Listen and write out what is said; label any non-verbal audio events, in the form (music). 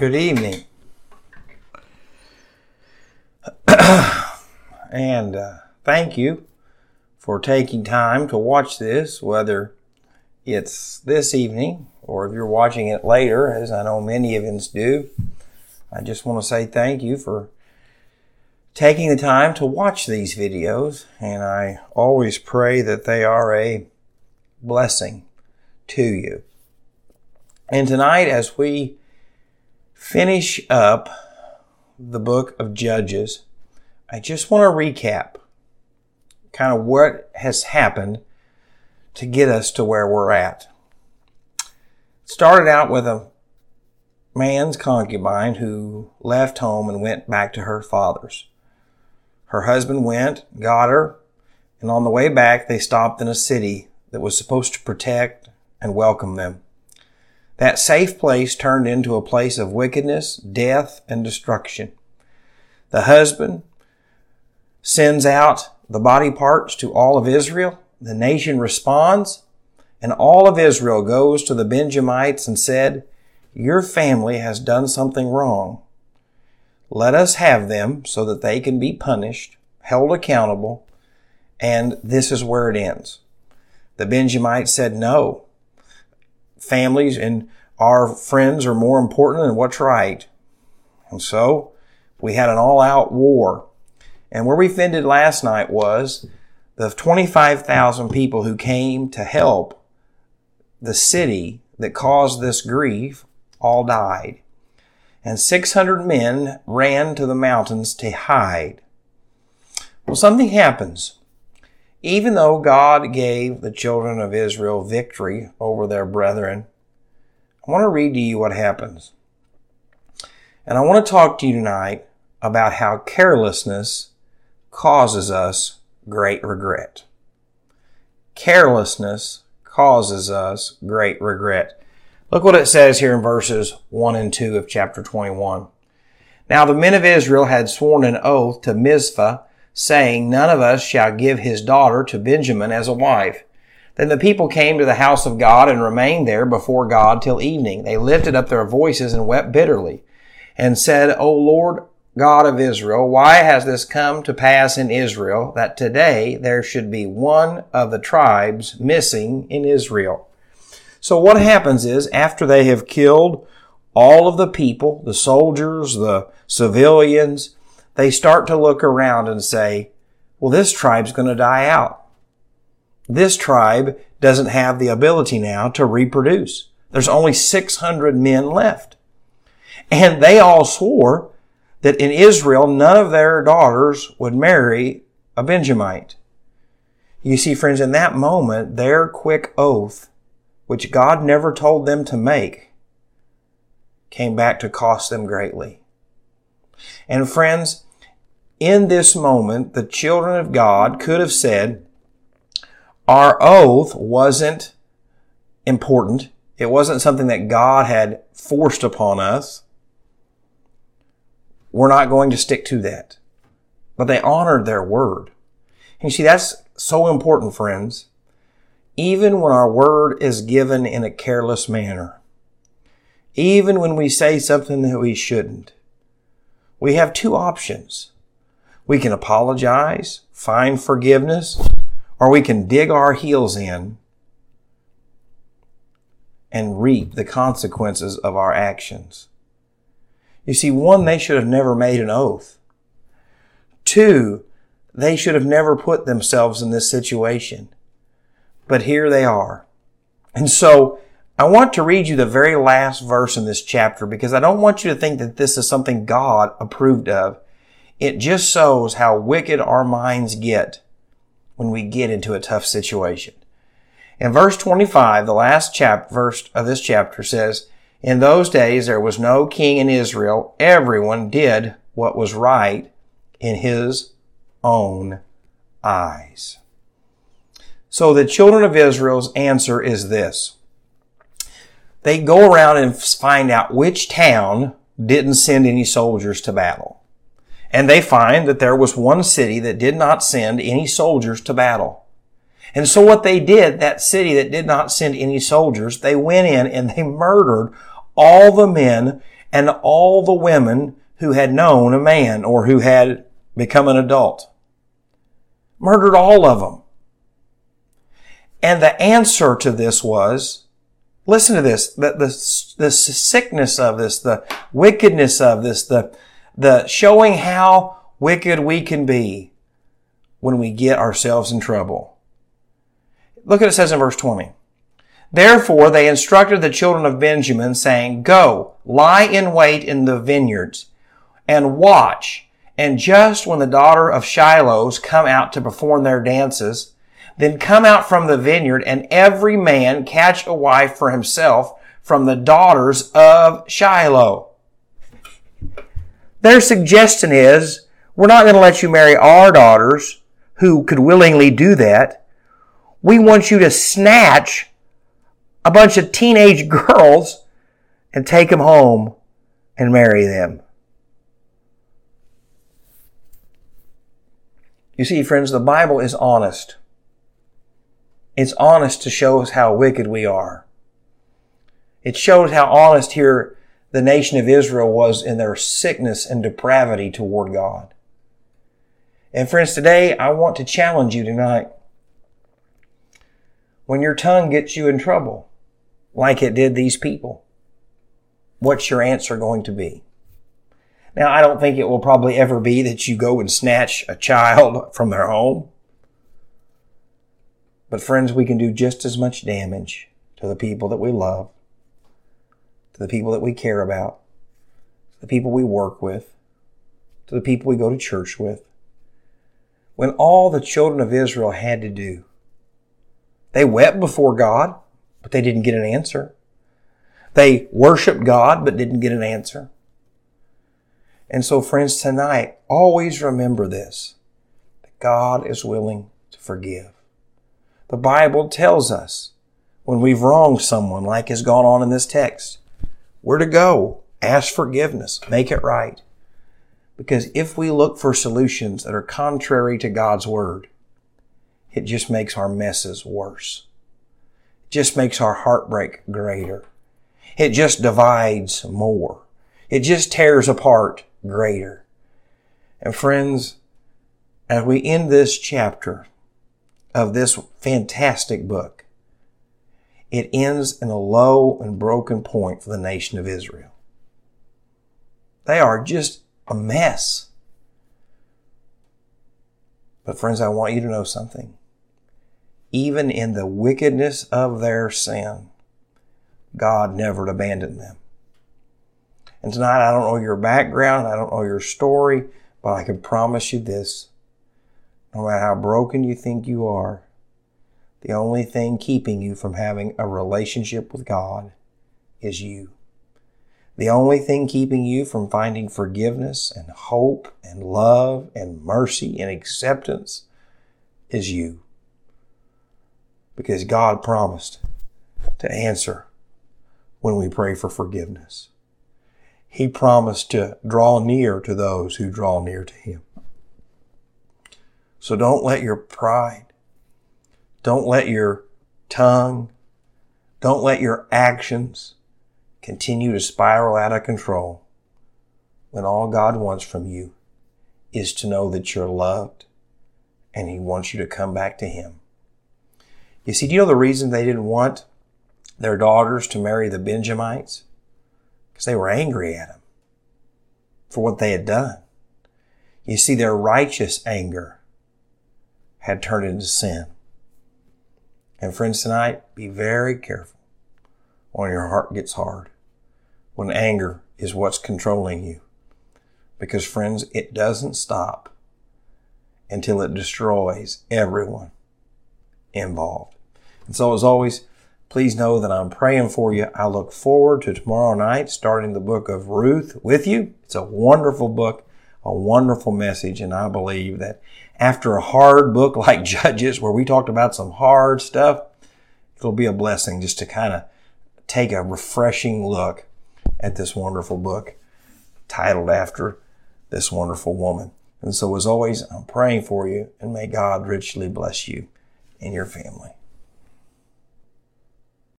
Good evening. (clears throat) and uh, thank you for taking time to watch this, whether it's this evening or if you're watching it later, as I know many of us do. I just want to say thank you for taking the time to watch these videos, and I always pray that they are a blessing to you. And tonight, as we finish up the book of Judges, I just want to recap kind of what has happened to get us to where we're at. Started out with a man's concubine who left home and went back to her father's. Her husband went, got her, and on the way back, they stopped in a city that was supposed to protect and welcome them. That safe place turned into a place of wickedness, death, and destruction. The husband sends out the body parts to all of Israel. The nation responds, and all of Israel goes to the Benjamites and said, Your family has done something wrong. Let us have them so that they can be punished, held accountable, and this is where it ends. The Benjamites said, No, families and our friends are more important than what's right. And so we had an all out war. And where we ended last night was the 25,000 people who came to help the city that caused this grief all died. And 600 men ran to the mountains to hide. Well, something happens. Even though God gave the children of Israel victory over their brethren, I want to read to you what happens. And I want to talk to you tonight about how carelessness causes us great regret. Carelessness causes us great regret. Look what it says here in verses 1 and 2 of chapter 21. Now the men of Israel had sworn an oath to Mizpah saying, None of us shall give his daughter to Benjamin as a wife. Then the people came to the house of God and remained there before God till evening. They lifted up their voices and wept bitterly and said, O Lord God of Israel, why has this come to pass in Israel that today there should be one of the tribes missing in Israel? So what happens is after they have killed all of the people, the soldiers, the civilians, they start to look around and say, well, this tribe's going to die out. This tribe doesn't have the ability now to reproduce. There's only 600 men left. And they all swore that in Israel, none of their daughters would marry a Benjamite. You see, friends, in that moment, their quick oath, which God never told them to make, came back to cost them greatly. And friends, in this moment, the children of God could have said, our oath wasn't important. It wasn't something that God had forced upon us. We're not going to stick to that. But they honored their word. And you see, that's so important, friends. Even when our word is given in a careless manner, even when we say something that we shouldn't, we have two options. We can apologize, find forgiveness, or we can dig our heels in and reap the consequences of our actions. You see, one, they should have never made an oath. Two, they should have never put themselves in this situation. But here they are. And so, I want to read you the very last verse in this chapter because I don't want you to think that this is something God approved of. It just shows how wicked our minds get when we get into a tough situation. In verse 25, the last chap- verse of this chapter says, In those days there was no king in Israel. Everyone did what was right in his own eyes. So the children of Israel's answer is this. They go around and find out which town didn't send any soldiers to battle. And they find that there was one city that did not send any soldiers to battle. And so what they did, that city that did not send any soldiers, they went in and they murdered all the men and all the women who had known a man or who had become an adult. Murdered all of them. And the answer to this was, listen to this, the, the, the sickness of this, the wickedness of this, the, the showing how wicked we can be when we get ourselves in trouble. Look at it says in verse 20. Therefore they instructed the children of Benjamin saying, Go, lie in wait in the vineyards and watch. And just when the daughter of Shiloh's come out to perform their dances, then come out from the vineyard and every man catch a wife for himself from the daughters of Shiloh. Their suggestion is, we're not going to let you marry our daughters who could willingly do that. We want you to snatch a bunch of teenage (laughs) girls and take them home and marry them. You see, friends, the Bible is honest. It's honest to show us how wicked we are. It shows how honest here the nation of Israel was in their sickness and depravity toward God. And friends, today I want to challenge you tonight. When your tongue gets you in trouble, like it did these people, what's your answer going to be? Now, I don't think it will probably ever be that you go and snatch a child (laughs) from their home. But friends, we can do just as much damage to the people that we love, to the people that we care about, to the people we work with, to the people we go to church with. When all the children of Israel had to do, they wept before God, but they didn't get an answer. They worshiped God, but didn't get an answer. And so, friends, tonight, always remember this that God is willing to forgive. The Bible tells us when we've wronged someone, like has gone on in this text, where to go, ask forgiveness, make it right. Because if we look for solutions that are contrary to God's Word, it just makes our messes worse. It just makes our heartbreak greater. It just divides more. It just tears apart greater. And friends, as we end this chapter of this fantastic book, it ends in a low and broken point for the nation of Israel. They are just a mess. But friends, I want you to know something. Even in the wickedness of their sin, God never abandoned them. And tonight, I don't know your background, I don't know your story, but I can promise you this. No matter how broken you think you are, the only thing keeping you from having a relationship with God is you. The only thing keeping you from finding forgiveness and hope and love and mercy and acceptance is you. Because God promised to answer when we pray for forgiveness. He promised to draw near to those who draw near to Him. So don't let your pride, don't let your tongue, don't let your actions continue to spiral out of control when all God wants from you is to know that you're loved and He wants you to come back to Him. You see, do you know the reason they didn't want their daughters to marry the Benjamites? because they were angry at him for what they had done. You see, their righteous anger had turned into sin. And friends, tonight, be very careful when your heart gets hard, when anger is what's controlling you. Because friends, it doesn't stop until it destroys everyone involved. And so as always, Please know that I'm praying for you. I look forward to tomorrow night starting the book of Ruth with you. It's a wonderful book, a wonderful message, and I believe that after a hard book (laughs) like Judges, where we talked about some hard stuff, it'll be a blessing just to kind of take a refreshing look at this wonderful book titled after this wonderful woman. And so as always, I'm praying for you and may God richly bless you and your family.